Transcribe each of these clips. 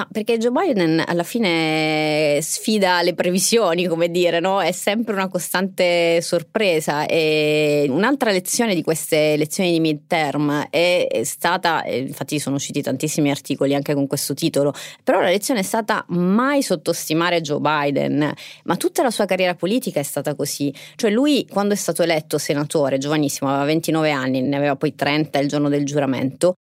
Ma perché Joe Biden alla fine sfida le previsioni, come dire, no? È sempre una costante sorpresa. E un'altra lezione di queste lezioni di midterm è stata, infatti sono usciti tantissimi articoli anche con questo titolo, però la lezione è stata mai sottostimare Joe Biden, ma tutta la sua carriera politica è stata così. Cioè lui quando è stato eletto senatore, giovanissimo, aveva 29 anni, ne aveva poi 30 il giorno del giuramento,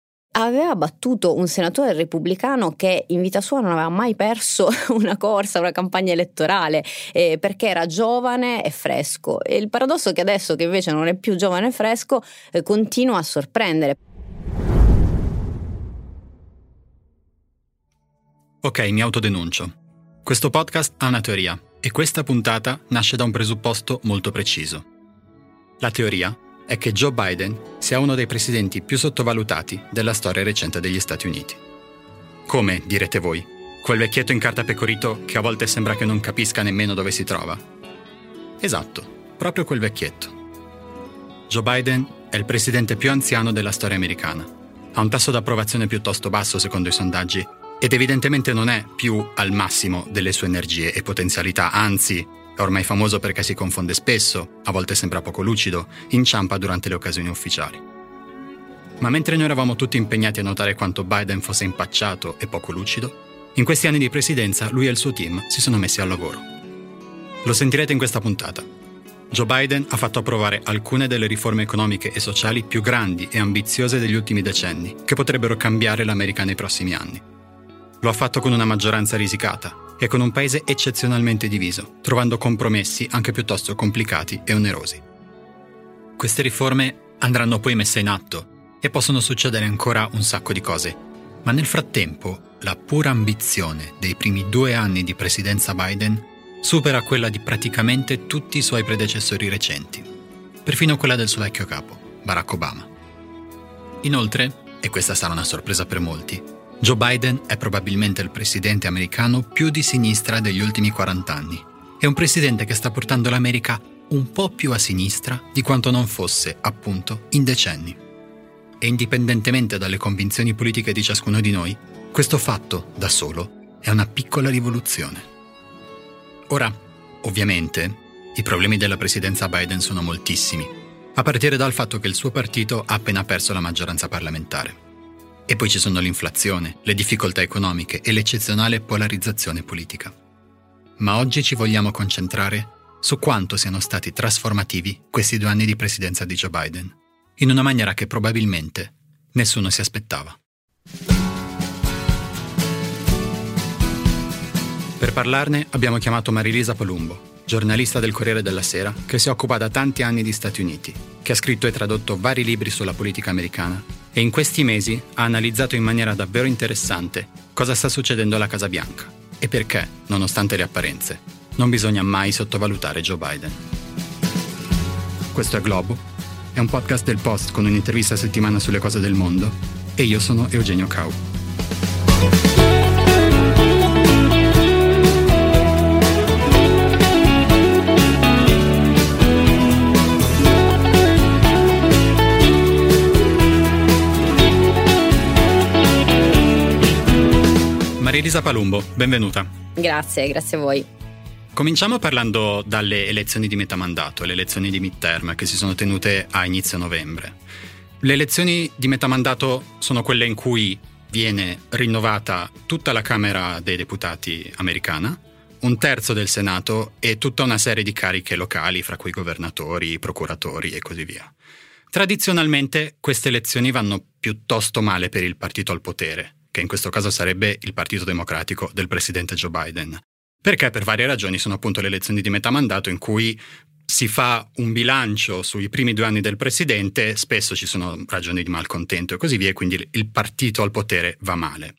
aveva battuto un senatore repubblicano che in vita sua non aveva mai perso una corsa, una campagna elettorale, eh, perché era giovane e fresco. E il paradosso è che adesso che invece non è più giovane e fresco, eh, continua a sorprendere. Ok, mi autodenuncio. Questo podcast ha una teoria e questa puntata nasce da un presupposto molto preciso. La teoria è che Joe Biden sia uno dei presidenti più sottovalutati della storia recente degli Stati Uniti. Come, direte voi, quel vecchietto in carta pecorito che a volte sembra che non capisca nemmeno dove si trova? Esatto, proprio quel vecchietto. Joe Biden è il presidente più anziano della storia americana. Ha un tasso d'approvazione piuttosto basso secondo i sondaggi ed evidentemente non è più al massimo delle sue energie e potenzialità, anzi è ormai famoso perché si confonde spesso, a volte sembra poco lucido, inciampa durante le occasioni ufficiali. Ma mentre noi eravamo tutti impegnati a notare quanto Biden fosse impacciato e poco lucido, in questi anni di presidenza lui e il suo team si sono messi al lavoro. Lo sentirete in questa puntata. Joe Biden ha fatto approvare alcune delle riforme economiche e sociali più grandi e ambiziose degli ultimi decenni, che potrebbero cambiare l'America nei prossimi anni. Lo ha fatto con una maggioranza risicata, e con un paese eccezionalmente diviso, trovando compromessi anche piuttosto complicati e onerosi. Queste riforme andranno poi messe in atto e possono succedere ancora un sacco di cose, ma nel frattempo la pura ambizione dei primi due anni di presidenza Biden supera quella di praticamente tutti i suoi predecessori recenti, perfino quella del suo vecchio capo, Barack Obama. Inoltre, e questa sarà una sorpresa per molti, Joe Biden è probabilmente il presidente americano più di sinistra degli ultimi 40 anni. È un presidente che sta portando l'America un po' più a sinistra di quanto non fosse, appunto, in decenni. E indipendentemente dalle convinzioni politiche di ciascuno di noi, questo fatto, da solo, è una piccola rivoluzione. Ora, ovviamente, i problemi della presidenza Biden sono moltissimi, a partire dal fatto che il suo partito ha appena perso la maggioranza parlamentare. E poi ci sono l'inflazione, le difficoltà economiche e l'eccezionale polarizzazione politica. Ma oggi ci vogliamo concentrare su quanto siano stati trasformativi questi due anni di presidenza di Joe Biden, in una maniera che probabilmente nessuno si aspettava. Per parlarne abbiamo chiamato Marilisa Palumbo, giornalista del Corriere della Sera che si occupa da tanti anni di Stati Uniti, che ha scritto e tradotto vari libri sulla politica americana e in questi mesi ha analizzato in maniera davvero interessante cosa sta succedendo alla Casa Bianca e perché, nonostante le apparenze, non bisogna mai sottovalutare Joe Biden. Questo è Globo, è un podcast del Post con un'intervista a settimana sulle cose del mondo e io sono Eugenio Cau. Maria-Elisa Palumbo, benvenuta. Grazie, grazie a voi. Cominciamo parlando dalle elezioni di metà mandato, le elezioni di midterm che si sono tenute a inizio novembre. Le elezioni di metà mandato sono quelle in cui viene rinnovata tutta la Camera dei Deputati americana, un terzo del Senato e tutta una serie di cariche locali, fra cui governatori, procuratori e così via. Tradizionalmente queste elezioni vanno piuttosto male per il partito al potere, che in questo caso sarebbe il Partito Democratico del presidente Joe Biden. Perché per varie ragioni sono appunto le elezioni di metà mandato in cui si fa un bilancio sui primi due anni del presidente, spesso ci sono ragioni di malcontento e così via, e quindi il partito al potere va male.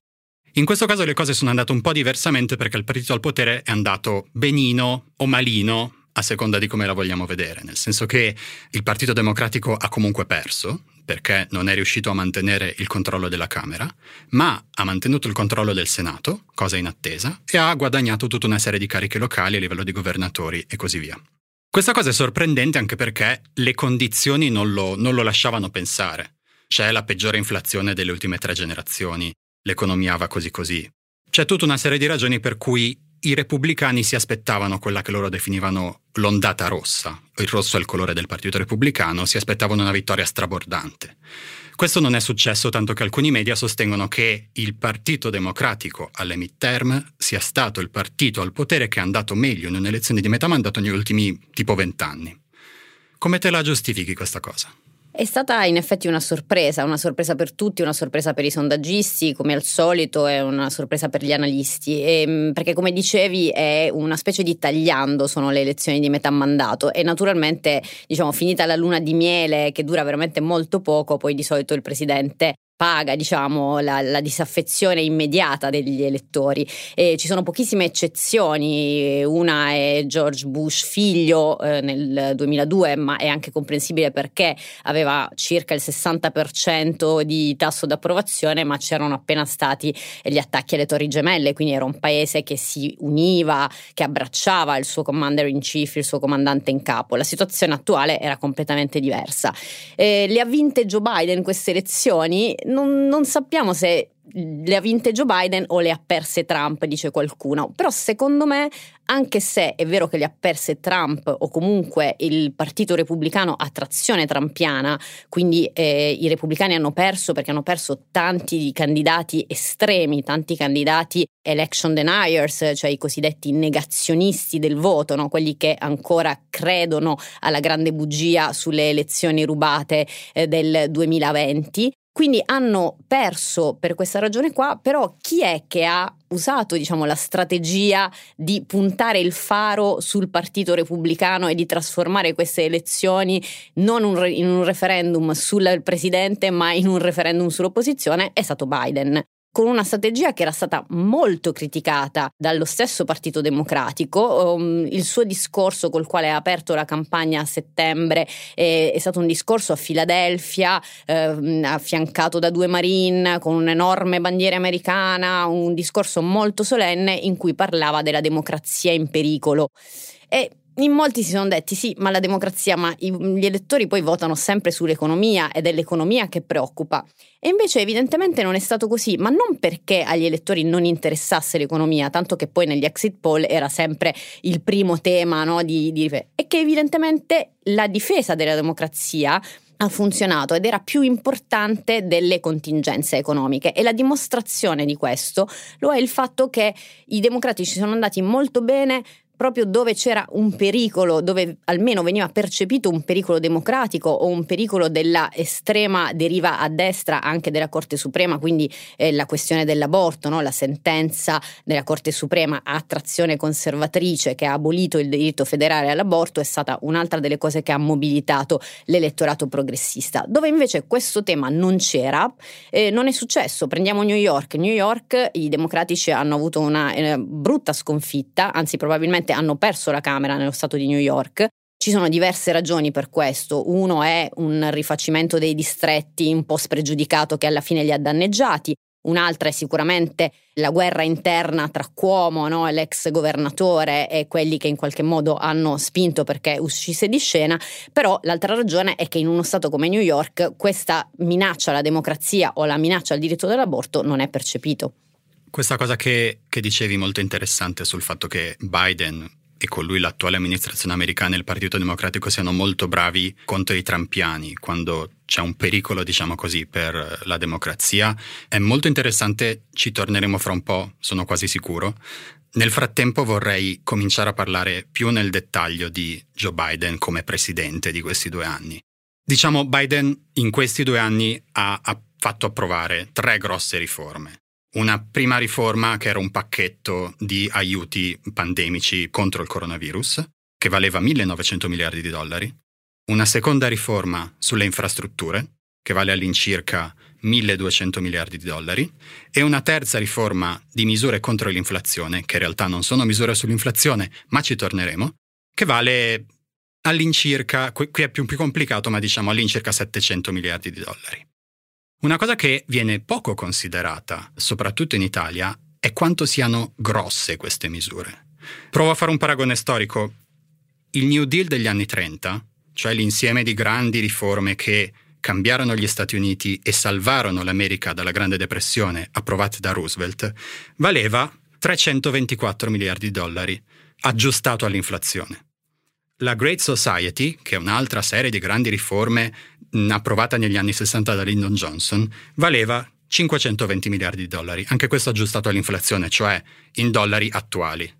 In questo caso le cose sono andate un po' diversamente perché il partito al potere è andato benino o malino a seconda di come la vogliamo vedere, nel senso che il Partito Democratico ha comunque perso, perché non è riuscito a mantenere il controllo della Camera, ma ha mantenuto il controllo del Senato, cosa in attesa, e ha guadagnato tutta una serie di cariche locali a livello di governatori e così via. Questa cosa è sorprendente anche perché le condizioni non lo, non lo lasciavano pensare. C'è la peggiore inflazione delle ultime tre generazioni, l'economia va così così. C'è tutta una serie di ragioni per cui i repubblicani si aspettavano quella che loro definivano l'ondata rossa. Il rosso è il colore del Partito Repubblicano, si aspettavano una vittoria strabordante. Questo non è successo tanto che alcuni media sostengono che il Partito Democratico alle midterm sia stato il partito al potere che è andato meglio in un'elezione di metà mandato negli ultimi tipo vent'anni. Come te la giustifichi questa cosa? È stata in effetti una sorpresa, una sorpresa per tutti, una sorpresa per i sondaggisti, come al solito, è una sorpresa per gli analisti, e, ehm, perché come dicevi è una specie di tagliando sono le elezioni di metà mandato e naturalmente, diciamo, finita la luna di miele che dura veramente molto poco, poi di solito il presidente paga diciamo, la, la, disaffezione immediata degli elettori. E ci sono pochissime eccezioni, una è George Bush figlio eh, nel 2002, ma è anche comprensibile perché aveva circa il 60% di tasso d'approvazione, ma c'erano appena stati gli attacchi alle Torri Gemelle, quindi era un paese che si univa, che abbracciava il suo commander in chief, il suo comandante in capo. La situazione attuale era completamente diversa. Eh, le ha vinte Joe Biden queste elezioni non, non sappiamo se le ha vinte Joe Biden o le ha perse Trump, dice qualcuno. Però secondo me, anche se è vero che le ha perse Trump o comunque il Partito Repubblicano ha trazione trampiana, quindi eh, i repubblicani hanno perso perché hanno perso tanti candidati estremi, tanti candidati election deniers, cioè i cosiddetti negazionisti del voto, no? quelli che ancora credono alla grande bugia sulle elezioni rubate eh, del 2020. Quindi hanno perso per questa ragione qua, però chi è che ha usato diciamo, la strategia di puntare il faro sul Partito Repubblicano e di trasformare queste elezioni non un re- in un referendum sul presidente ma in un referendum sull'opposizione? È stato Biden con una strategia che era stata molto criticata dallo stesso Partito Democratico. Um, il suo discorso col quale ha aperto la campagna a settembre è, è stato un discorso a Filadelfia, eh, affiancato da due Marine, con un'enorme bandiera americana, un discorso molto solenne in cui parlava della democrazia in pericolo. E in molti si sono detti sì, ma la democrazia, ma gli elettori poi votano sempre sull'economia ed è l'economia che preoccupa. E invece evidentemente non è stato così, ma non perché agli elettori non interessasse l'economia, tanto che poi negli exit poll era sempre il primo tema no, di, di... è che evidentemente la difesa della democrazia ha funzionato ed era più importante delle contingenze economiche e la dimostrazione di questo lo è il fatto che i democratici sono andati molto bene proprio dove c'era un pericolo, dove almeno veniva percepito un pericolo democratico o un pericolo della estrema deriva a destra anche della Corte Suprema, quindi eh, la questione dell'aborto, no? la sentenza della Corte Suprema a trazione conservatrice che ha abolito il diritto federale all'aborto è stata un'altra delle cose che ha mobilitato l'elettorato progressista. Dove invece questo tema non c'era, eh, non è successo. Prendiamo New York. New York i democratici hanno avuto una eh, brutta sconfitta, anzi probabilmente praticamente hanno perso la Camera nello Stato di New York. Ci sono diverse ragioni per questo. Uno è un rifacimento dei distretti un po' spregiudicato che alla fine li ha danneggiati. Un'altra è sicuramente la guerra interna tra Cuomo, no, l'ex governatore, e quelli che in qualche modo hanno spinto perché uscisse di scena. Però l'altra ragione è che in uno Stato come New York questa minaccia alla democrazia o la minaccia al diritto dell'aborto non è percepito. Questa cosa che, che dicevi molto interessante sul fatto che Biden e con lui l'attuale amministrazione americana e il Partito Democratico siano molto bravi contro i trampiani quando c'è un pericolo, diciamo così, per la democrazia. È molto interessante, ci torneremo fra un po', sono quasi sicuro. Nel frattempo vorrei cominciare a parlare più nel dettaglio di Joe Biden come presidente di questi due anni. Diciamo, Biden in questi due anni ha, ha fatto approvare tre grosse riforme. Una prima riforma che era un pacchetto di aiuti pandemici contro il coronavirus, che valeva 1900 miliardi di dollari. Una seconda riforma sulle infrastrutture, che vale all'incirca 1200 miliardi di dollari. E una terza riforma di misure contro l'inflazione, che in realtà non sono misure sull'inflazione, ma ci torneremo, che vale all'incirca, qui è più, più complicato, ma diciamo all'incirca 700 miliardi di dollari. Una cosa che viene poco considerata, soprattutto in Italia, è quanto siano grosse queste misure. Provo a fare un paragone storico. Il New Deal degli anni 30, cioè l'insieme di grandi riforme che cambiarono gli Stati Uniti e salvarono l'America dalla Grande Depressione approvate da Roosevelt, valeva 324 miliardi di dollari, aggiustato all'inflazione. La Great Society, che è un'altra serie di grandi riforme approvata negli anni 60 da Lyndon Johnson, valeva 520 miliardi di dollari, anche questo aggiustato all'inflazione, cioè in dollari attuali.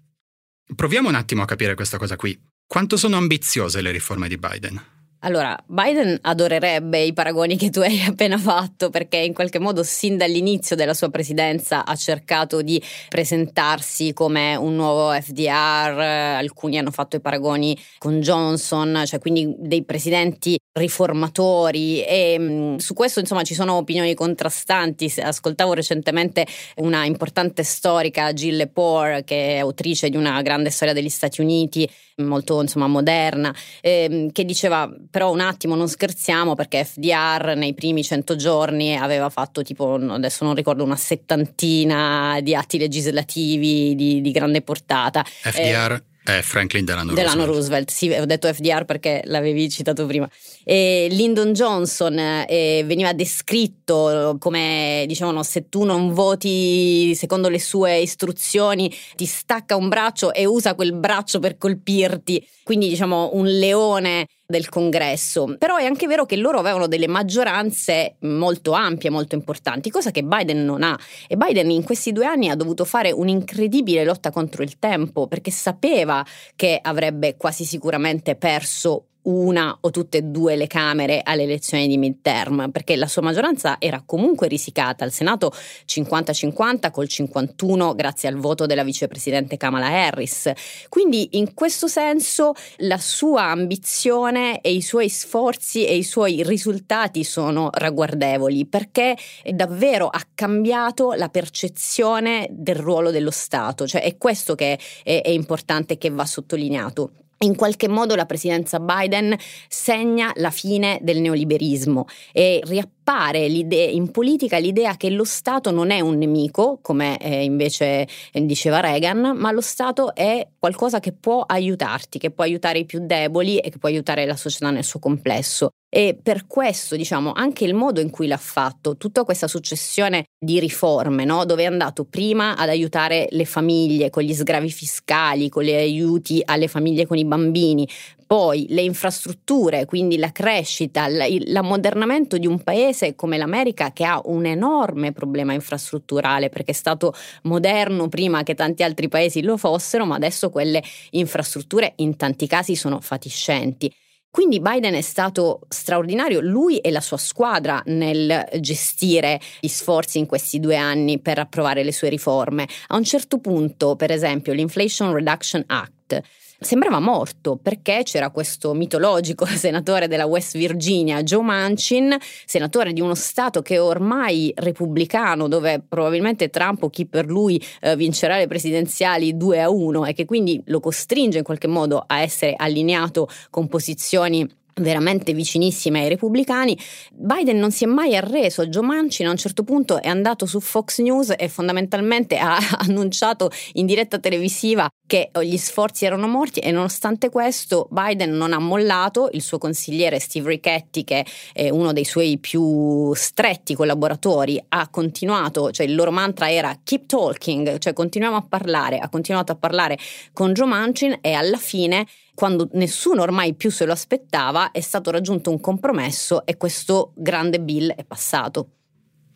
Proviamo un attimo a capire questa cosa qui. Quanto sono ambiziose le riforme di Biden? Allora, Biden adorerebbe i paragoni che tu hai appena fatto perché in qualche modo sin dall'inizio della sua presidenza ha cercato di presentarsi come un nuovo FDR, alcuni hanno fatto i paragoni con Johnson, cioè quindi dei presidenti riformatori e mm, su questo insomma ci sono opinioni contrastanti. Ascoltavo recentemente una importante storica, Jill Lepore, che è autrice di una grande storia degli Stati Uniti, molto insomma moderna, ehm, che diceva però un attimo non scherziamo perché FDR nei primi cento giorni aveva fatto tipo, adesso non ricordo, una settantina di atti legislativi di, di grande portata. FDR eh, è Franklin Delano, Delano Roosevelt. Roosevelt. Sì, ho detto FDR perché l'avevi citato prima. E Lyndon Johnson eh, veniva descritto come, dicevano, se tu non voti secondo le sue istruzioni, ti stacca un braccio e usa quel braccio per colpirti. Quindi, diciamo, un leone del congresso. Però è anche vero che loro avevano delle maggioranze molto ampie, molto importanti, cosa che Biden non ha. E Biden in questi due anni ha dovuto fare un'incredibile lotta contro il tempo perché sapeva che avrebbe quasi sicuramente perso una o tutte e due le Camere alle elezioni di midterm, perché la sua maggioranza era comunque risicata. Al Senato 50-50 col 51 grazie al voto della vicepresidente Kamala Harris. Quindi in questo senso la sua ambizione e i suoi sforzi e i suoi risultati sono ragguardevoli perché davvero ha cambiato la percezione del ruolo dello Stato, cioè è questo che è, è importante che va sottolineato in qualche modo la presidenza Biden segna la fine del neoliberismo e riappare in politica l'idea che lo Stato non è un nemico, come eh, invece diceva Reagan, ma lo Stato è qualcosa che può aiutarti, che può aiutare i più deboli e che può aiutare la società nel suo complesso. E per questo, diciamo, anche il modo in cui l'ha fatto, tutta questa successione di riforme, no? dove è andato prima ad aiutare le famiglie con gli sgravi fiscali, con gli aiuti alle famiglie con i bambini, poi le infrastrutture, quindi la crescita, l'ammodernamento di un paese come l'America che ha un enorme problema infrastrutturale perché è stato moderno prima che tanti altri paesi lo fossero, ma adesso quelle infrastrutture in tanti casi sono fatiscenti. Quindi Biden è stato straordinario, lui e la sua squadra, nel gestire gli sforzi in questi due anni per approvare le sue riforme. A un certo punto, per esempio, l'Inflation Reduction Act sembrava morto perché c'era questo mitologico senatore della West Virginia, Joe Manchin, senatore di uno stato che è ormai repubblicano, dove probabilmente Trump o chi per lui eh, vincerà le presidenziali 2 a 1 e che quindi lo costringe in qualche modo a essere allineato con posizioni veramente vicinissime ai repubblicani. Biden non si è mai arreso. Joe Manchin a un certo punto è andato su Fox News e fondamentalmente ha annunciato in diretta televisiva che gli sforzi erano morti e nonostante questo Biden non ha mollato. Il suo consigliere Steve Ricchetti, che è uno dei suoi più stretti collaboratori, ha continuato, cioè il loro mantra era keep talking, cioè continuiamo a parlare, ha continuato a parlare con Joe Manchin e alla fine quando nessuno ormai più se lo aspettava, è stato raggiunto un compromesso e questo grande bill è passato.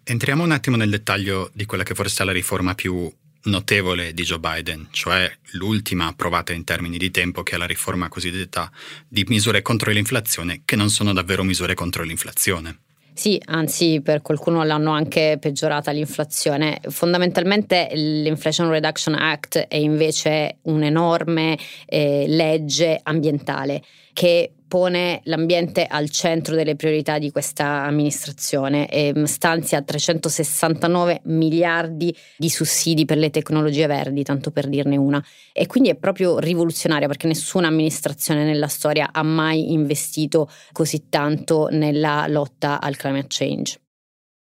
Entriamo un attimo nel dettaglio di quella che forse è la riforma più notevole di Joe Biden, cioè l'ultima approvata in termini di tempo, che è la riforma cosiddetta di misure contro l'inflazione, che non sono davvero misure contro l'inflazione. Sì, anzi per qualcuno l'hanno anche peggiorata l'inflazione. Fondamentalmente l'Inflation Reduction Act è invece un'enorme eh, legge ambientale che pone l'ambiente al centro delle priorità di questa amministrazione e mm, stanzia 369 miliardi di sussidi per le tecnologie verdi, tanto per dirne una. E quindi è proprio rivoluzionaria perché nessuna amministrazione nella storia ha mai investito così tanto nella lotta al climate change.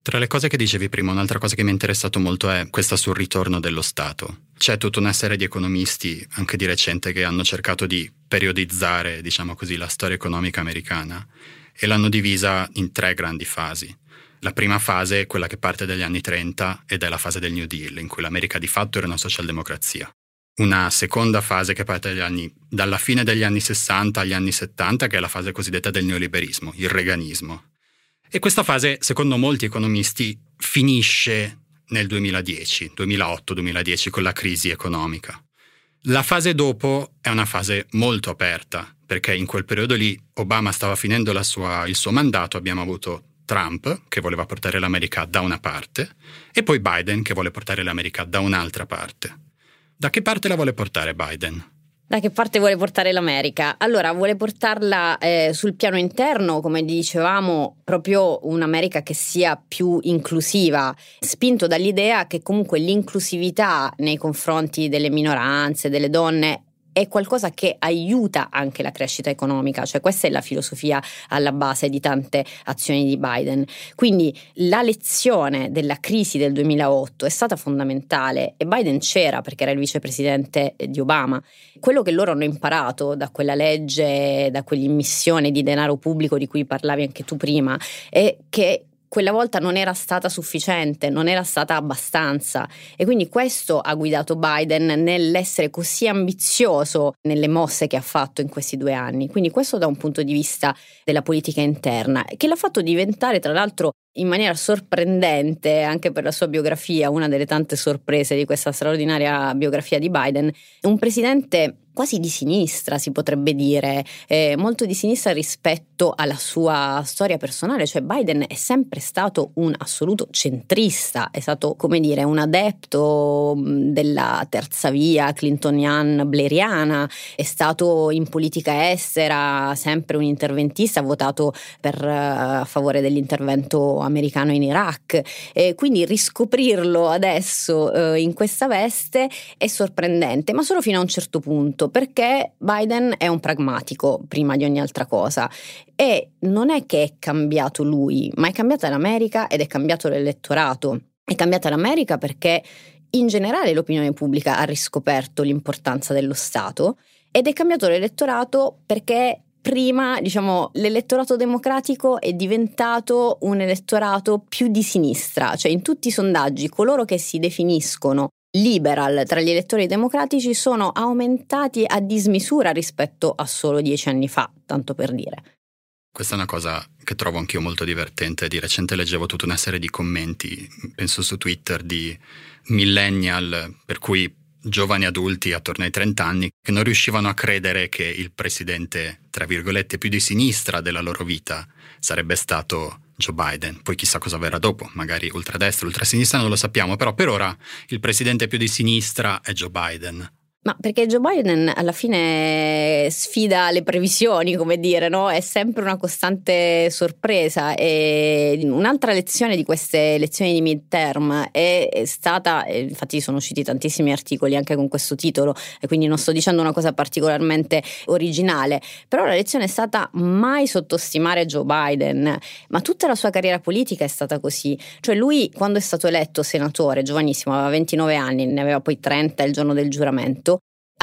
Tra le cose che dicevi prima, un'altra cosa che mi è interessato molto è questa sul ritorno dello Stato. C'è tutta una serie di economisti, anche di recente, che hanno cercato di periodizzare, diciamo così, la storia economica americana e l'hanno divisa in tre grandi fasi. La prima fase è quella che parte dagli anni 30 ed è la fase del New Deal, in cui l'America di fatto era una socialdemocrazia. Una seconda fase che parte anni, dalla fine degli anni 60 agli anni 70, che è la fase cosiddetta del neoliberismo, il reganismo. E questa fase, secondo molti economisti, finisce nel 2010, 2008-2010, con la crisi economica. La fase dopo è una fase molto aperta, perché in quel periodo lì Obama stava finendo sua, il suo mandato, abbiamo avuto Trump che voleva portare l'America da una parte e poi Biden che vuole portare l'America da un'altra parte. Da che parte la vuole portare Biden? Da che parte vuole portare l'America? Allora, vuole portarla eh, sul piano interno, come dicevamo, proprio un'America che sia più inclusiva, spinto dall'idea che comunque l'inclusività nei confronti delle minoranze, delle donne, è qualcosa che aiuta anche la crescita economica, cioè questa è la filosofia alla base di tante azioni di Biden. Quindi la lezione della crisi del 2008 è stata fondamentale e Biden c'era perché era il vicepresidente di Obama. Quello che loro hanno imparato da quella legge, da quell'immissione di denaro pubblico di cui parlavi anche tu prima, è che quella volta non era stata sufficiente, non era stata abbastanza e quindi questo ha guidato Biden nell'essere così ambizioso nelle mosse che ha fatto in questi due anni. Quindi questo da un punto di vista della politica interna, che l'ha fatto diventare tra l'altro in maniera sorprendente, anche per la sua biografia, una delle tante sorprese di questa straordinaria biografia di Biden, un presidente quasi di sinistra, si potrebbe dire, eh, molto di sinistra rispetto alla sua storia personale, cioè Biden è sempre stato un assoluto centrista, è stato, come dire, un adepto della terza via clintonian blairiana, è stato in politica estera sempre un interventista, ha votato per, uh, a favore dell'intervento americano in Iraq, e quindi riscoprirlo adesso uh, in questa veste è sorprendente, ma solo fino a un certo punto perché Biden è un pragmatico prima di ogni altra cosa e non è che è cambiato lui, ma è cambiata l'America ed è cambiato l'elettorato. È cambiata l'America perché in generale l'opinione pubblica ha riscoperto l'importanza dello Stato ed è cambiato l'elettorato perché prima, diciamo, l'elettorato democratico è diventato un elettorato più di sinistra, cioè in tutti i sondaggi coloro che si definiscono liberal tra gli elettori democratici sono aumentati a dismisura rispetto a solo dieci anni fa, tanto per dire. Questa è una cosa che trovo anch'io molto divertente. Di recente leggevo tutta una serie di commenti, penso su Twitter, di millennial, per cui giovani adulti attorno ai 30 anni, che non riuscivano a credere che il presidente, tra virgolette, più di sinistra della loro vita sarebbe stato Joe Biden. Poi chissà cosa verrà dopo, magari ultradestra, ultrasinistra, non lo sappiamo, però per ora il presidente più di sinistra è Joe Biden. Ma perché Joe Biden alla fine sfida le previsioni, come dire, no? È sempre una costante sorpresa. E un'altra lezione di queste lezioni di midterm è stata, infatti sono usciti tantissimi articoli anche con questo titolo, e quindi non sto dicendo una cosa particolarmente originale, però la lezione è stata mai sottostimare Joe Biden, ma tutta la sua carriera politica è stata così. Cioè lui quando è stato eletto senatore, giovanissimo, aveva 29 anni, ne aveva poi 30 il giorno del giuramento,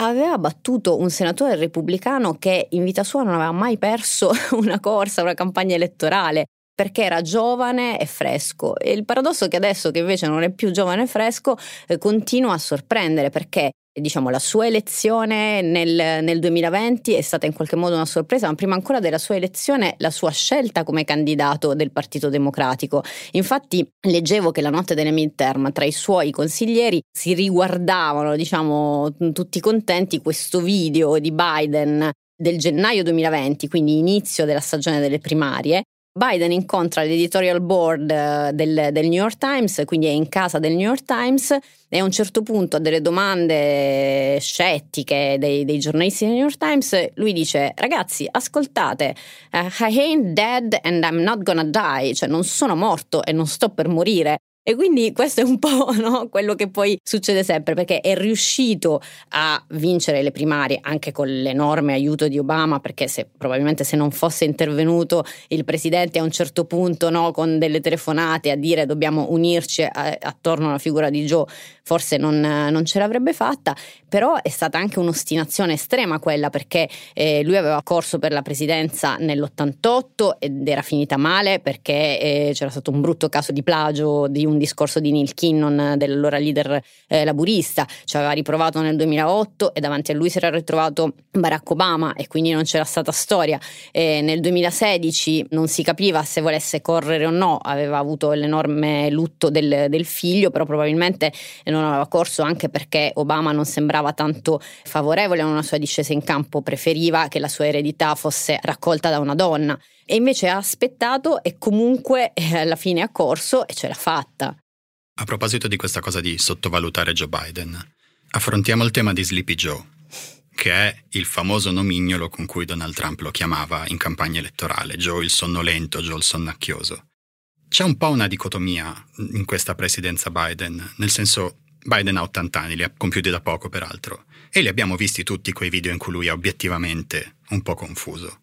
aveva battuto un senatore repubblicano che in vita sua non aveva mai perso una corsa, una campagna elettorale perché era giovane e fresco. E il paradosso è che adesso che invece non è più giovane e fresco, eh, continua a sorprendere perché diciamo, la sua elezione nel, nel, 2020 è stata in qualche modo una sorpresa, ma prima ancora della sua elezione la sua scelta come candidato del Partito Democratico. Infatti leggevo che la notte delle midterm tra i suoi consiglieri si riguardavano, diciamo, tutti contenti questo video di Biden del gennaio 2020, quindi inizio della stagione delle primarie, Biden incontra l'editorial board eh, del, del, New York Times, quindi è in casa del New York Times e a un certo punto a delle domande scettiche dei, dei giornalisti del New York Times lui dice ragazzi ascoltate uh, I ain't dead and I'm not gonna die, cioè non sono morto e non sto per morire. E quindi questo è un po' no, quello che poi succede sempre, perché è riuscito a vincere le primarie anche con l'enorme aiuto di Obama, perché se, probabilmente se non fosse intervenuto il presidente a un certo punto no, con delle telefonate a dire dobbiamo unirci a, attorno alla figura di Joe, forse non, non, ce l'avrebbe fatta, però è stata anche un'ostinazione estrema quella, perché eh, lui aveva corso per la presidenza nell'88 ed era finita male perché eh, c'era stato un brutto caso di plagio di un discorso di Neil Kinnon, dell'allora leader eh, laburista, ci aveva riprovato nel 2008 e davanti a lui si era ritrovato Barack Obama e quindi non c'era stata storia. E nel 2016 non si capiva se volesse correre o no, aveva avuto l'enorme lutto del, del figlio, però probabilmente non aveva corso anche perché Obama non sembrava tanto favorevole a una sua discesa in campo, preferiva che la sua eredità fosse raccolta da una donna e invece ha aspettato e comunque eh, alla fine ha corso e ce l'ha fatta. A proposito di questa cosa di sottovalutare Joe Biden, affrontiamo il tema di Sleepy Joe, che è il famoso nomignolo con cui Donald Trump lo chiamava in campagna elettorale, Joe il sonnolento, Joe il sonnacchioso. C'è un po' una dicotomia in questa presidenza Biden, nel senso Biden ha 80 anni, li ha compiuti da poco peraltro, e li abbiamo visti tutti quei video in cui lui è obiettivamente un po' confuso.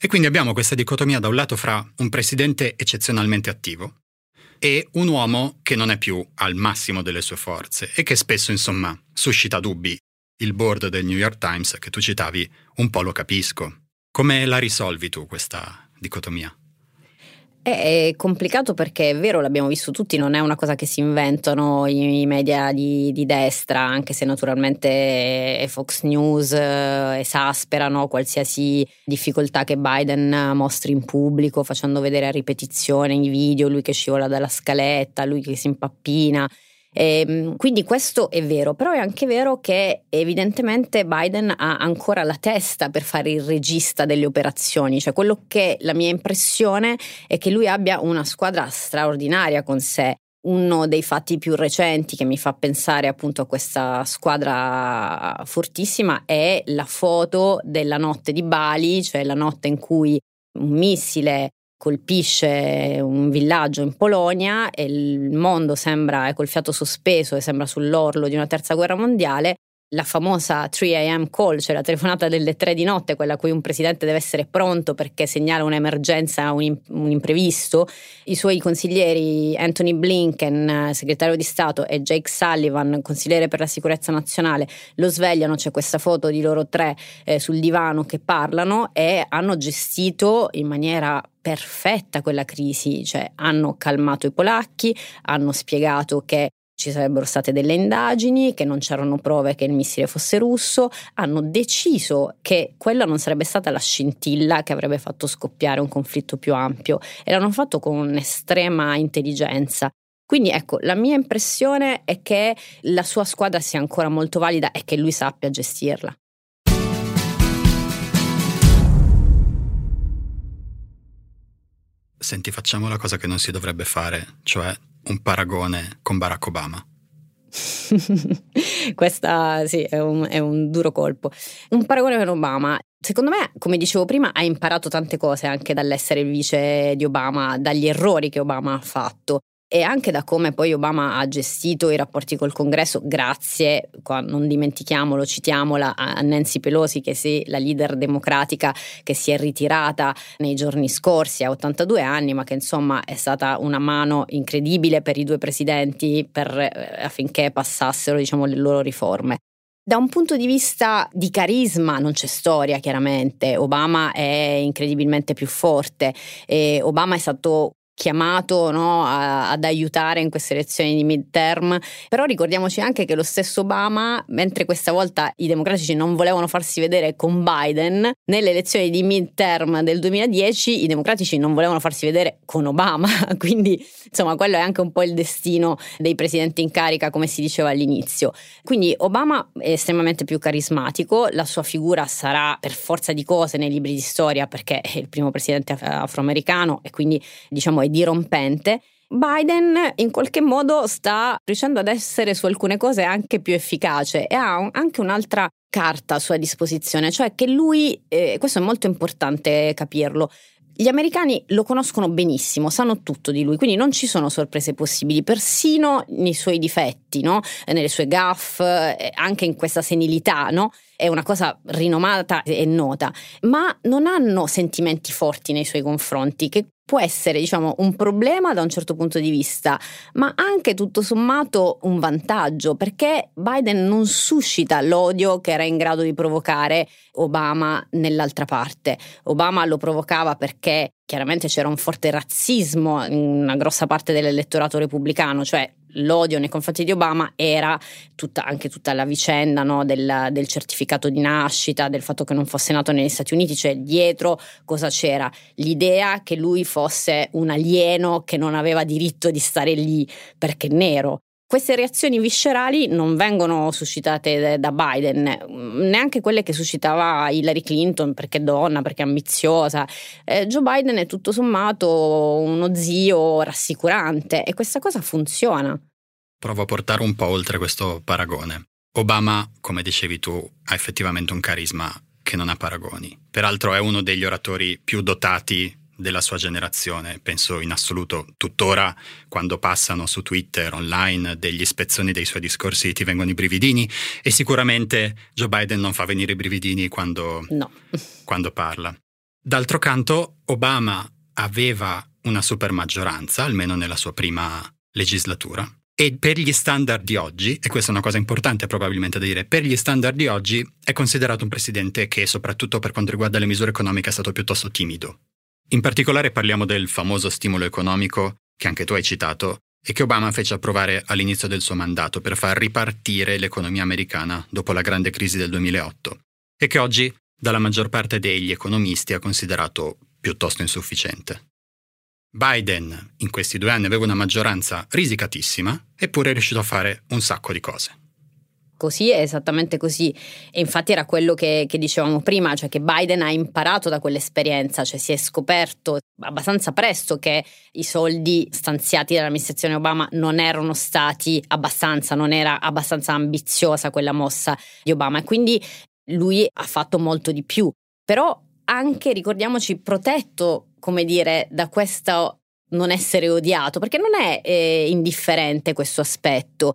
E quindi abbiamo questa dicotomia da un lato fra un presidente eccezionalmente attivo e un uomo che non è più al massimo delle sue forze e che spesso, insomma, suscita dubbi. Il board del New York Times che tu citavi un po' lo capisco. Come la risolvi tu questa dicotomia? È complicato perché è vero, l'abbiamo visto tutti, non è una cosa che si inventano i media di, di destra, anche se naturalmente Fox News eh, esasperano qualsiasi difficoltà che Biden mostri in pubblico, facendo vedere a ripetizione i video, lui che scivola dalla scaletta, lui che si impappina. E, ehm, quindi questo è vero, però è anche vero che evidentemente Biden ha ancora la testa per fare il regista delle operazioni, cioè quello che la mia impressione è che lui abbia una squadra straordinaria con sé. Uno dei fatti più recenti che mi fa pensare appunto a questa squadra fortissima è la foto della notte di Bali, cioè la notte in cui un missile colpisce un villaggio in Polonia e il mondo sembra è col fiato sospeso e sembra sull'orlo di una terza guerra mondiale la famosa 3 am call, cioè la telefonata delle 3 di notte, quella a cui un presidente deve essere pronto perché segnala un'emergenza, un, imprevisto. I suoi consiglieri Anthony Blinken, segretario di Stato, e Jake Sullivan, consigliere per la sicurezza nazionale, lo svegliano, c'è questa foto di loro tre eh, sul divano che parlano e hanno gestito in maniera perfetta quella crisi, cioè hanno calmato i polacchi, hanno spiegato che ci sarebbero state delle indagini, che non c'erano prove che il missile fosse russo, hanno deciso che quella non sarebbe stata la scintilla che avrebbe fatto scoppiare un conflitto più ampio e l'hanno fatto con un'estrema intelligenza. Quindi ecco, la mia impressione è che la sua squadra sia ancora molto valida e che lui sappia gestirla. Senti, facciamo la cosa che non si dovrebbe fare, cioè un paragone con Barack Obama? Questa sì, è un, è un, duro colpo. Un paragone con Obama. Secondo me, come dicevo prima, ha imparato tante cose anche dall'essere il vice di Obama, dagli errori che Obama ha fatto e anche da come poi Obama ha gestito i rapporti col Congresso, grazie, qua non dimentichiamolo, citiamola, a Nancy Pelosi, che è la leader democratica che si è ritirata nei giorni scorsi a 82 anni, ma che insomma è stata una mano incredibile per i due presidenti per, eh, affinché passassero diciamo, le loro riforme. Da un punto di vista di carisma non c'è storia, chiaramente. Obama è incredibilmente più forte. E Obama è stato chiamato no, a, ad aiutare in queste elezioni di midterm, però ricordiamoci anche che lo stesso Obama, mentre questa volta i democratici non volevano farsi vedere con Biden, nelle elezioni di midterm del 2010 i democratici non volevano farsi vedere con Obama, quindi insomma quello è anche un po' il destino dei presidenti in carica come si diceva all'inizio. Quindi Obama è estremamente più carismatico, la sua figura sarà per forza di cose nei libri di storia perché è il primo presidente afroamericano e quindi diciamo è dirompente, Biden in qualche modo sta riuscendo ad essere su alcune cose anche più efficace e ha anche un'altra carta a sua disposizione, cioè che lui, eh, questo è molto importante capirlo, Gli americani lo conoscono benissimo, sanno tutto di lui, quindi non ci sono sorprese possibili, persino nei suoi difetti, no? nelle sue gaffe, eh, anche in questa senilità, no? è una cosa rinomata e nota, ma non hanno sentimenti forti nei suoi confronti, che può essere diciamo un problema da un certo punto di vista, ma anche tutto sommato un vantaggio, perché Biden non suscita l'odio che era in grado di provocare Obama nell'altra parte. Obama lo provocava perché chiaramente c'era un forte razzismo in una grossa parte dell'elettorato repubblicano, cioè l'odio nei confronti di Obama era tutta, anche tutta la vicenda no, del, del, certificato di nascita, del fatto che non fosse nato negli Stati Uniti, cioè dietro cosa c'era? L'idea che lui fosse un alieno che non aveva diritto di stare lì perché nero. Queste reazioni viscerali non vengono suscitate da Biden, neanche quelle che suscitava Hillary Clinton perché è donna, perché è ambiziosa. Eh, Joe Biden è tutto sommato uno zio rassicurante e questa cosa funziona. Provo a portare un po' oltre questo paragone. Obama, come dicevi tu, ha effettivamente un carisma che non ha paragoni. Peraltro è uno degli oratori più dotati della sua generazione, penso in assoluto tuttora quando passano su Twitter online degli spezzoni dei suoi discorsi ti vengono i brividini e sicuramente Joe Biden non fa venire i brividini quando, no. quando parla. D'altro canto Obama aveva una super maggioranza, almeno nella sua prima legislatura, e per gli standard di oggi, e questa è una cosa importante probabilmente da dire, per gli standard di oggi è considerato un presidente che soprattutto per quanto riguarda le misure economiche è stato piuttosto timido. In particolare parliamo del famoso stimolo economico che anche tu hai citato e che Obama fece approvare all'inizio del suo mandato per far ripartire l'economia americana dopo la grande crisi del 2008 e che oggi dalla maggior parte degli economisti ha considerato piuttosto insufficiente. Biden in questi due anni aveva una maggioranza risicatissima eppure è riuscito a fare un sacco di cose così, è esattamente così. E infatti era quello che, che, dicevamo prima, cioè che Biden ha imparato da quell'esperienza, cioè si è scoperto abbastanza presto che i soldi stanziati dall'amministrazione Obama non erano stati abbastanza, non era abbastanza ambiziosa quella mossa di Obama e quindi lui ha fatto molto di più. Però anche, ricordiamoci, protetto, come dire, da questo non essere odiato, perché non è eh, indifferente questo aspetto.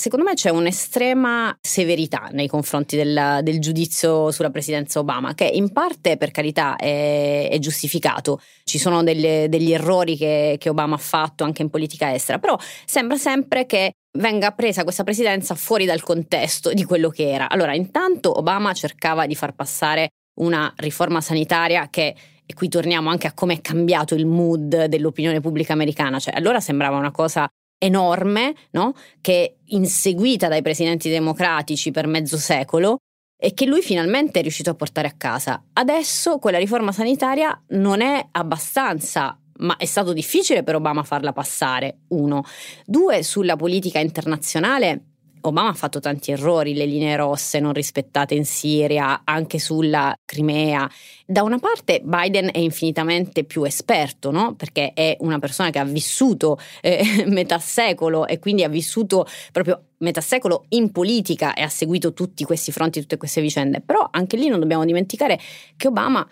Secondo me c'è un'estrema severità nei confronti del, del, giudizio sulla presidenza Obama, che in parte per carità è, è giustificato. Ci sono delle, degli errori che, che Obama ha fatto anche in politica estera, però sembra sempre che venga presa questa presidenza fuori dal contesto di quello che era. Allora, intanto Obama cercava di far passare una riforma sanitaria che e qui torniamo anche a come è cambiato il mood dell'opinione pubblica americana, cioè allora sembrava una cosa enorme, no? che inseguita dai presidenti democratici per mezzo secolo e che lui finalmente è riuscito a portare a casa. Adesso quella riforma sanitaria non è abbastanza ma è stato difficile per Obama farla passare, uno. Due, sulla politica internazionale Obama ha fatto tanti errori, le linee rosse non rispettate in Siria, anche sulla Crimea. Da una parte Biden è infinitamente più esperto, no? perché è una persona che ha vissuto eh, metà secolo e quindi ha vissuto proprio metà secolo in politica e ha seguito tutti questi fronti, tutte queste vicende. Però anche lì non dobbiamo dimenticare che Obama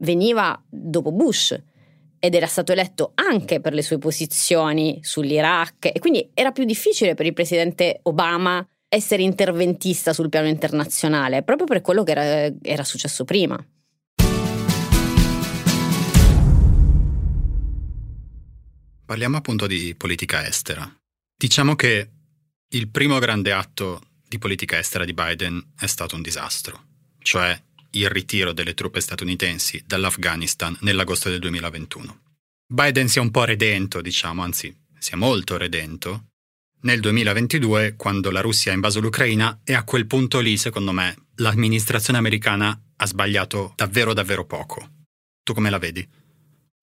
veniva dopo Bush ed era stato eletto anche per le sue posizioni sull'Iraq e quindi era più difficile per il presidente Obama essere interventista sul piano internazionale, proprio per quello che era, era successo prima. Parliamo appunto di politica estera. Diciamo che il primo grande atto di politica estera di Biden è stato un disastro, cioè il ritiro delle truppe statunitensi dall'Afghanistan nell'agosto del 2021. Biden si è un po' redento, diciamo, anzi, si è molto redento nel 2022 quando la Russia ha invaso l'Ucraina e a quel punto lì, secondo me, l'amministrazione americana ha sbagliato davvero davvero poco. Tu come la vedi?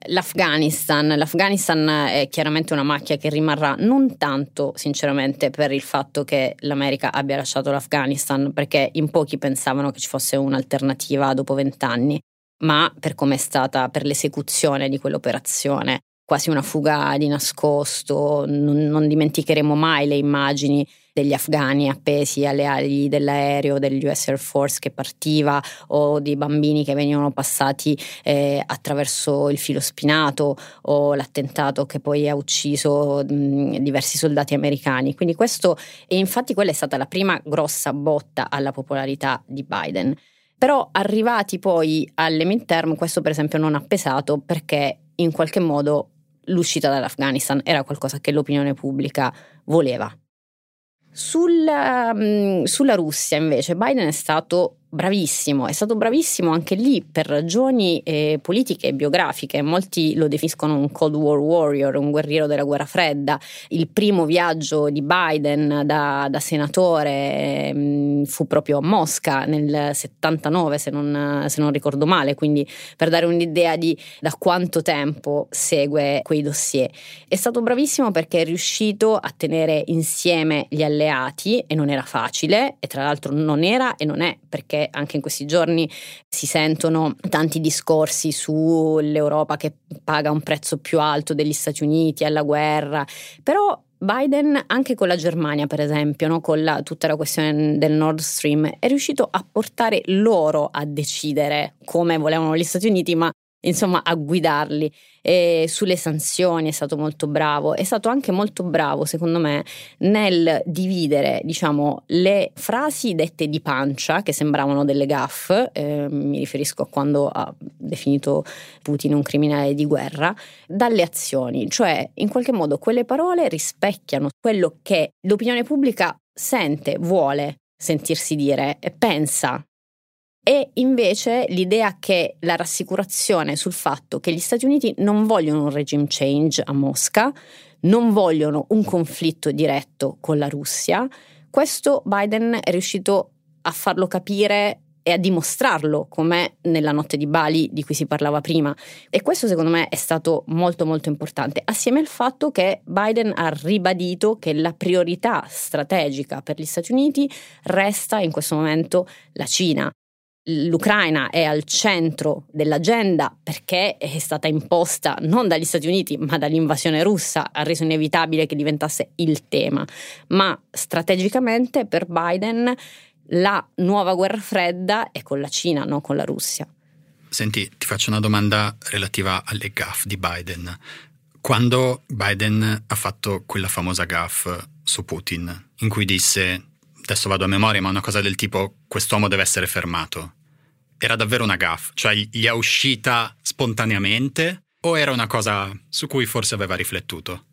L'Afghanistan, L'Afghanistan è chiaramente una macchia che rimarrà non tanto sinceramente per il fatto che l'America abbia lasciato l'Afghanistan, perché in pochi pensavano che ci fosse un'alternativa dopo vent'anni, ma per come è stata per l'esecuzione di quell'operazione. Quasi una fuga di nascosto, non, non dimenticheremo mai le immagini degli afghani appesi alle ali dell'aereo dell'US Air Force che partiva o di bambini che venivano passati eh, attraverso il filo spinato o l'attentato che poi ha ucciso mh, diversi soldati americani. Quindi questo, e infatti quella è stata la prima grossa botta alla popolarità di Biden. Però arrivati poi alle midterm questo per esempio non ha pesato perché in qualche modo l'uscita dall'Afghanistan era qualcosa che l'opinione pubblica voleva. Sulla, mm, sulla Russia invece Biden è stato bravissimo, è stato bravissimo anche lì per ragioni eh, politiche e biografiche. Molti lo definiscono un Cold War warrior, un guerriero della guerra fredda. Il primo viaggio di Biden da, da senatore eh, fu proprio a Mosca nel 79, se non, se non, ricordo male, quindi per dare un'idea di da quanto tempo segue quei dossier. È stato bravissimo perché è riuscito a tenere insieme gli alleati e non era facile e tra l'altro non era e non è perché anche in questi giorni si sentono tanti discorsi sull'Europa che paga un prezzo più alto degli Stati Uniti alla guerra, però Biden, anche con la Germania, per esempio, no? con la, tutta la questione del Nord Stream, è riuscito a portare loro a decidere come volevano gli Stati Uniti, ma insomma a guidarli. E sulle sanzioni è stato molto bravo, è stato anche molto bravo secondo me nel dividere diciamo le frasi dette di pancia che sembravano delle gaffe, eh, mi riferisco a quando ha definito Putin un criminale di guerra, dalle azioni, cioè in qualche modo quelle parole rispecchiano quello che l'opinione pubblica sente, vuole sentirsi dire e pensa e invece l'idea che la rassicurazione sul fatto che gli Stati Uniti non vogliono un regime change a Mosca, non vogliono un conflitto diretto con la Russia, questo Biden è riuscito a farlo capire e a dimostrarlo come nella notte di Bali di cui si parlava prima. E questo secondo me è stato molto molto importante, assieme al fatto che Biden ha ribadito che la priorità strategica per gli Stati Uniti resta in questo momento la Cina l'Ucraina è al centro dell'agenda perché è stata imposta non dagli Stati Uniti ma dall'invasione russa, ha reso inevitabile che diventasse il tema, ma strategicamente per Biden la nuova guerra fredda è con la Cina, non con la Russia. Senti, ti faccio una domanda relativa alle gaff di Biden. Quando Biden ha fatto quella famosa gaff su Putin, in cui disse adesso vado a memoria, ma una cosa del tipo quest'uomo deve essere fermato. Era davvero una gaff, cioè gli è uscita spontaneamente o era una cosa su cui forse aveva riflettuto?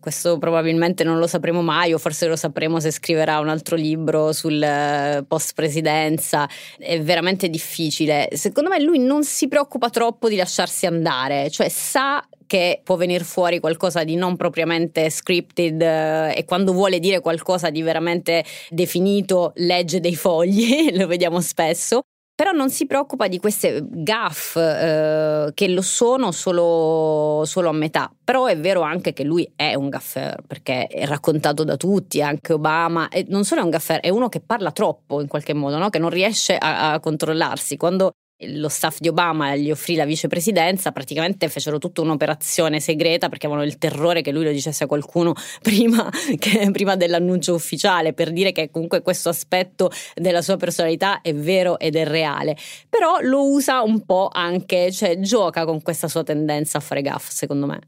Questo probabilmente non lo sapremo mai, o forse lo sapremo se scriverà un altro libro sul eh, post presidenza. È veramente difficile. Secondo me lui non si preoccupa troppo di lasciarsi andare, cioè sa che può venire fuori qualcosa di non propriamente scripted eh, e quando vuole dire qualcosa di veramente definito legge dei fogli, lo vediamo spesso. Però non si preoccupa di queste gaff eh, che lo sono solo, solo, a metà. Però è vero anche che lui è un gaffer perché è raccontato da tutti, anche Obama. E non solo è un gaffer, è uno che parla troppo in qualche modo, no? che non riesce a, a controllarsi. Quando lo staff di Obama gli offrì la vicepresidenza, praticamente fecero tutta un'operazione segreta perché avevano il terrore che lui lo dicesse a qualcuno prima, che, prima dell'annuncio ufficiale, per dire che comunque questo aspetto della sua personalità è vero ed è reale. Però lo usa un po' anche, cioè gioca con questa sua tendenza a fare gaff, secondo me.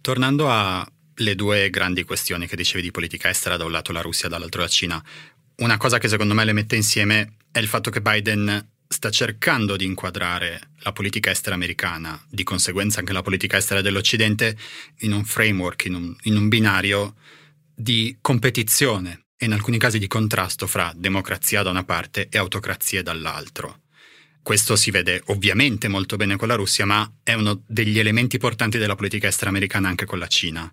Tornando alle due grandi questioni che dicevi di politica estera, da un lato la Russia, dall'altro la Cina, una cosa che secondo me le mette insieme è il fatto che Biden sta cercando di inquadrare la politica estera americana, di conseguenza anche la politica estera dell'Occidente, in un framework, in un, in un binario di competizione e in alcuni casi di contrasto fra democrazia da una parte e autocrazie dall'altro. Questo si vede ovviamente molto bene con la Russia, ma è uno degli elementi portanti della politica estera americana anche con la Cina.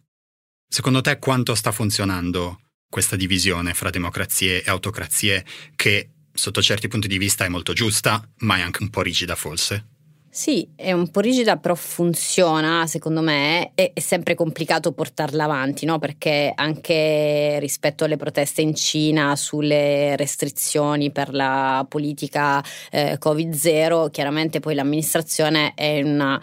Secondo te quanto sta funzionando questa divisione fra democrazie e autocrazie che sotto certi punti di vista è molto giusta, ma è anche un po' rigida forse. Sì, è un po' rigida, però funziona, secondo me. È, è sempre complicato portarla avanti, no? Perché anche rispetto alle proteste in Cina sulle restrizioni per la politica eh, Covid-0, chiaramente poi l'amministrazione è in una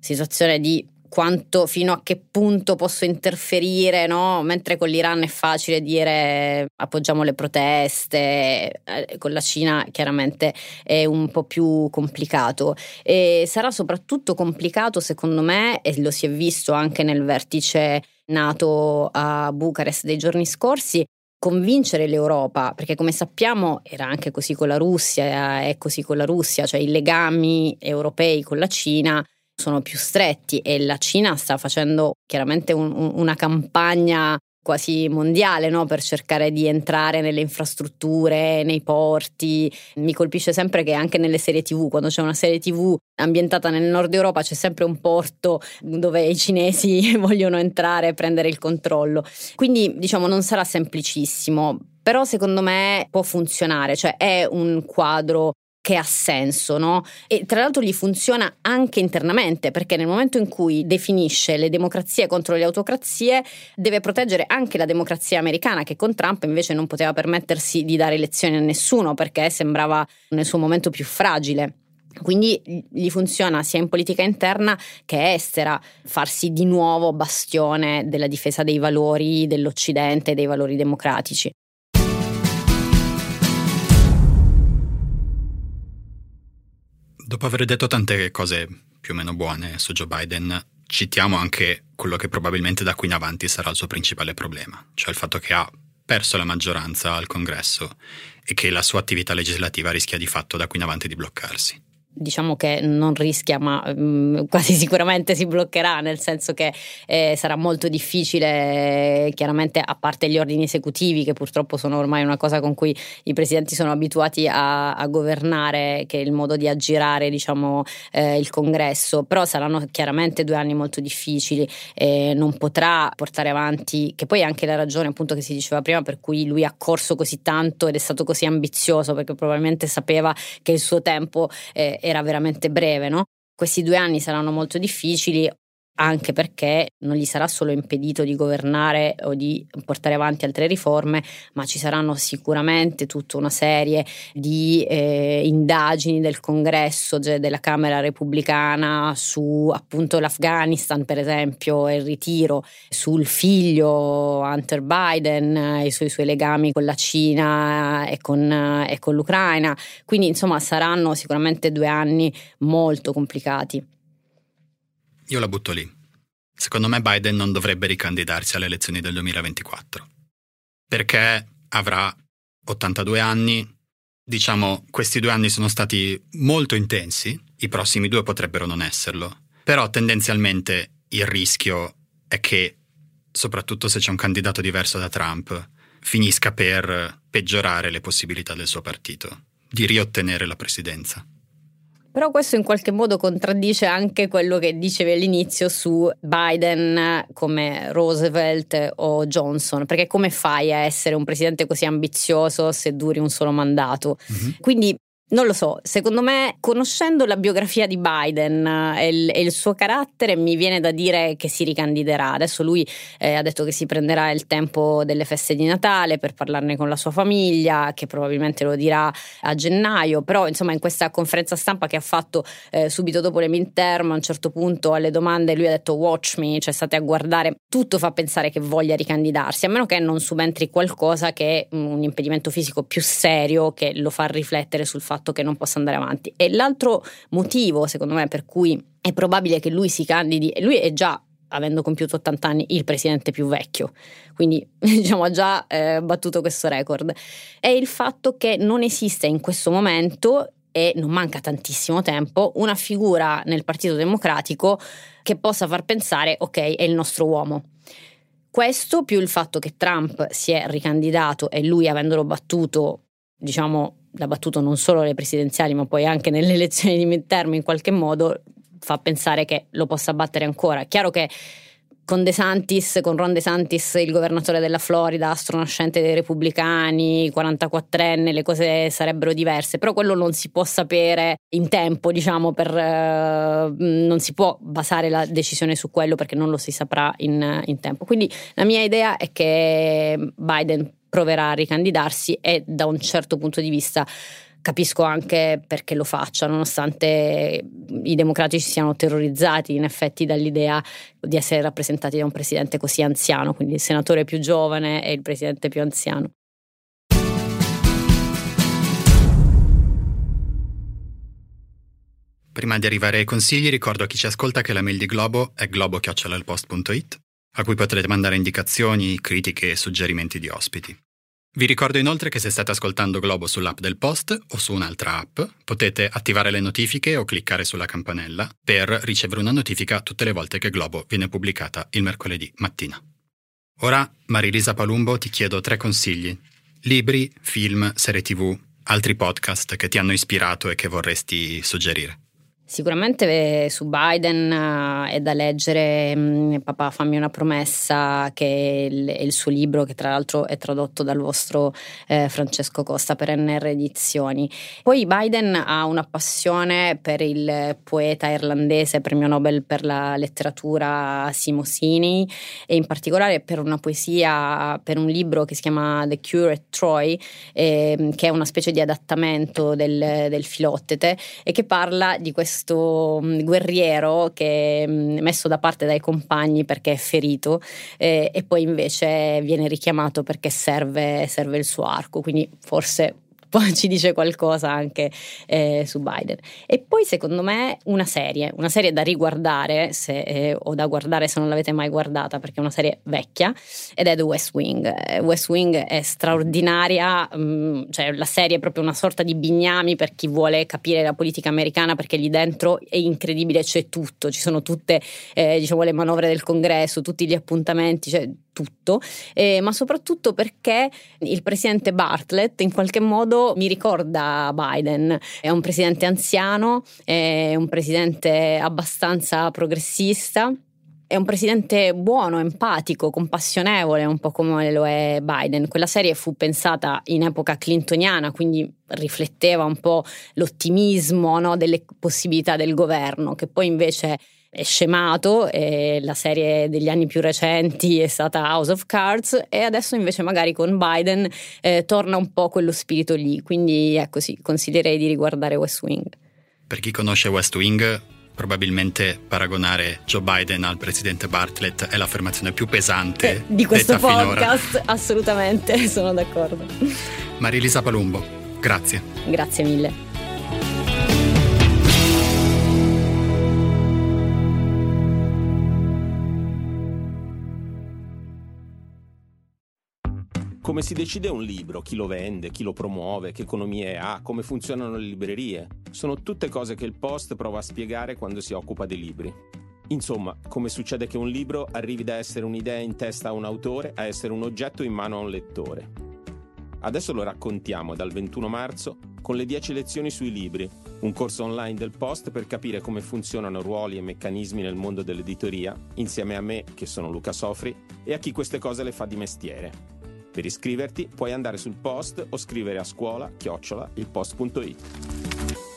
situazione di quanto, fino a che punto posso interferire, no? mentre con l'Iran è facile dire appoggiamo le proteste, eh, con la Cina chiaramente è un po' più complicato. E sarà soprattutto complicato secondo me, e lo si è visto anche nel vertice nato a Bucarest dei giorni scorsi, convincere l'Europa, perché come sappiamo era anche così con la Russia, è così con la Russia, cioè i legami europei con la Cina sono più stretti e la Cina sta facendo chiaramente un, un, una campagna quasi mondiale no? per cercare di entrare nelle infrastrutture, nei porti. Mi colpisce sempre che anche nelle serie TV, quando c'è una serie TV ambientata nel nord Europa, c'è sempre un porto dove i cinesi vogliono entrare e prendere il controllo. Quindi diciamo non sarà semplicissimo, però secondo me può funzionare, cioè è un quadro che ha senso, no? E tra l'altro gli funziona anche internamente, perché nel momento in cui definisce le democrazie contro le autocrazie, deve proteggere anche la democrazia americana, che con Trump invece non poteva permettersi di dare lezioni a nessuno, perché sembrava nel suo momento più fragile. Quindi gli funziona sia in politica interna che estera farsi di nuovo bastione della difesa dei valori dell'Occidente e dei valori democratici. Dopo aver detto tante cose più o meno buone su Joe Biden, citiamo anche quello che probabilmente da qui in avanti sarà il suo principale problema, cioè il fatto che ha perso la maggioranza al congresso e che la sua attività legislativa rischia di fatto da qui in avanti di bloccarsi diciamo che non rischia, ma um, quasi sicuramente si bloccherà, nel senso che eh, sarà molto difficile, chiaramente a parte gli ordini esecutivi, che purtroppo sono ormai una cosa con cui i presidenti sono abituati a, a governare, che è il modo di aggirare diciamo, eh, il congresso, però saranno chiaramente due anni molto difficili, eh, non potrà portare avanti, che poi è anche la ragione appunto che si diceva prima per cui lui ha corso così tanto ed è stato così ambizioso, perché probabilmente sapeva che il suo tempo eh, era veramente breve, no? Questi due anni saranno molto difficili, anche perché non gli sarà solo impedito di governare o di portare avanti altre riforme, ma ci saranno sicuramente tutta una serie di eh, indagini del congresso, cioè della Camera repubblicana su appunto l'Afghanistan, per esempio, e il ritiro, sul figlio Hunter Biden e sui suoi legami con la Cina e con, e con l'Ucraina. Quindi, insomma, saranno sicuramente due anni molto complicati. Io la butto lì. Secondo me Biden non dovrebbe ricandidarsi alle elezioni del 2024. Perché avrà 82 anni. Diciamo, questi due anni sono stati molto intensi, i prossimi due potrebbero non esserlo. Però tendenzialmente il rischio è che, soprattutto se c'è un candidato diverso da Trump, finisca per peggiorare le possibilità del suo partito di riottenere la presidenza. Però questo in qualche modo contraddice anche quello che dicevi all'inizio su Biden come Roosevelt o Johnson, perché come fai a essere un presidente così ambizioso se duri un solo mandato? Mm-hmm. Quindi non lo so, secondo me, conoscendo la biografia di Biden eh, e il, e il, suo carattere, mi viene da dire che si ricandiderà. Adesso lui eh, ha detto che si prenderà il tempo delle feste di Natale per parlarne con la sua famiglia, che probabilmente lo dirà a gennaio, però insomma in questa conferenza stampa che ha fatto eh, subito dopo le midterm, a un certo punto alle domande lui ha detto watch me, cioè state a guardare, tutto fa pensare che voglia ricandidarsi, a meno che non subentri qualcosa che è un impedimento fisico più serio che lo fa riflettere sul fatto fatto che non possa andare avanti. E l'altro motivo, secondo me, per cui è probabile che lui si candidi, lui è già avendo compiuto 80 anni, il presidente più vecchio, quindi diciamo ha già eh, battuto questo record, è il fatto che non esiste in questo momento e non manca tantissimo tempo una figura nel Partito Democratico che possa far pensare ok, è il nostro uomo. Questo più il fatto che Trump si è ricandidato e lui avendolo battuto, diciamo, l'ha battuto non solo alle presidenziali ma poi anche nelle elezioni di midterm in qualche modo fa pensare che lo possa battere ancora. Chiaro che con De Santis, con Ron De Santis, il governatore della Florida, astronascente dei repubblicani, 44enne, le cose sarebbero diverse, però quello non si può sapere in tempo, diciamo, per, uh, non si può basare la decisione su quello perché non lo si saprà in, in tempo. Quindi la mia idea è che Biden proverà a ricandidarsi e da un certo punto di vista capisco anche perché lo faccia, nonostante i democratici siano terrorizzati in effetti dall'idea di essere rappresentati da un presidente così anziano, quindi il senatore più giovane e il presidente più anziano. Prima di arrivare ai consigli, ricordo a chi ci ascolta che la mail di Globo è globo.it, a cui potrete mandare indicazioni, critiche e suggerimenti di ospiti. Vi ricordo inoltre che se state ascoltando Globo sull'app del Post o su un'altra app, potete attivare le notifiche o cliccare sulla campanella per ricevere una notifica tutte le volte che Globo viene pubblicata il mercoledì mattina. Ora, Marilisa Palumbo, ti chiedo tre consigli. Libri, film, serie tv, altri podcast che ti hanno ispirato e che vorresti suggerire. Sicuramente su Biden uh, è da leggere um, Papà fammi una promessa che è il, suo libro che tra l'altro è tradotto dal vostro eh, Francesco Costa per NR Edizioni. Poi Biden ha una passione per il poeta irlandese premio Nobel per la letteratura Simo Sini e in particolare per una poesia, per un libro che si chiama The Cure at Troy eh, che è una specie di adattamento del, del Filottete e che parla di questo questo mm, guerriero che è mm, messo da parte dai compagni perché è ferito eh, e poi invece viene richiamato perché serve, serve il suo arco, quindi forse poi ci dice qualcosa anche eh, su Biden. E poi secondo me una serie, una serie da riguardare se, eh, o da guardare se non l'avete mai guardata perché è una serie vecchia ed è The West Wing. Eh, West Wing è straordinaria, mh, mm, cioè la serie è proprio una sorta di bignami per chi vuole capire la politica americana perché lì dentro è incredibile, c'è tutto, ci sono tutte eh, diciamo, le manovre del congresso, tutti gli appuntamenti, cioè tutto, eh, ma soprattutto perché il presidente Bartlett in qualche modo mi ricorda Biden. È un presidente anziano, è un presidente abbastanza progressista. È un presidente buono, empatico, compassionevole, un po' come lo è Biden. Quella serie fu pensata in epoca clintoniana, quindi rifletteva un po' l'ottimismo no, delle possibilità del governo, che poi invece è scemato e la serie degli anni più recenti è stata House of Cards e adesso invece magari con Biden eh, torna un po' quello spirito lì, quindi ecco sì, consiglierei di riguardare West Wing. Per chi conosce West Wing, probabilmente paragonare Joe Biden al presidente Bartlett è l'affermazione più pesante eh, di questo podcast, finora. assolutamente, sono d'accordo. Marilisa Palumbo, grazie. Grazie mille. Come si decide un libro, chi lo vende, chi lo promuove, che economie ha, come funzionano le librerie. Sono tutte cose che il Post prova a spiegare quando si occupa dei libri. Insomma, come succede che un libro arrivi da essere un'idea in testa a un autore a essere un oggetto in mano a un lettore. Adesso lo raccontiamo dal 21 marzo con le 10 lezioni sui libri, un corso online del Post per capire come funzionano ruoli e meccanismi nel mondo dell'editoria, insieme a me, che sono Luca Sofri, e a chi queste cose le fa di mestiere. Per iscriverti puoi andare sul post o scrivere a scuola chiocciola ilpost.it.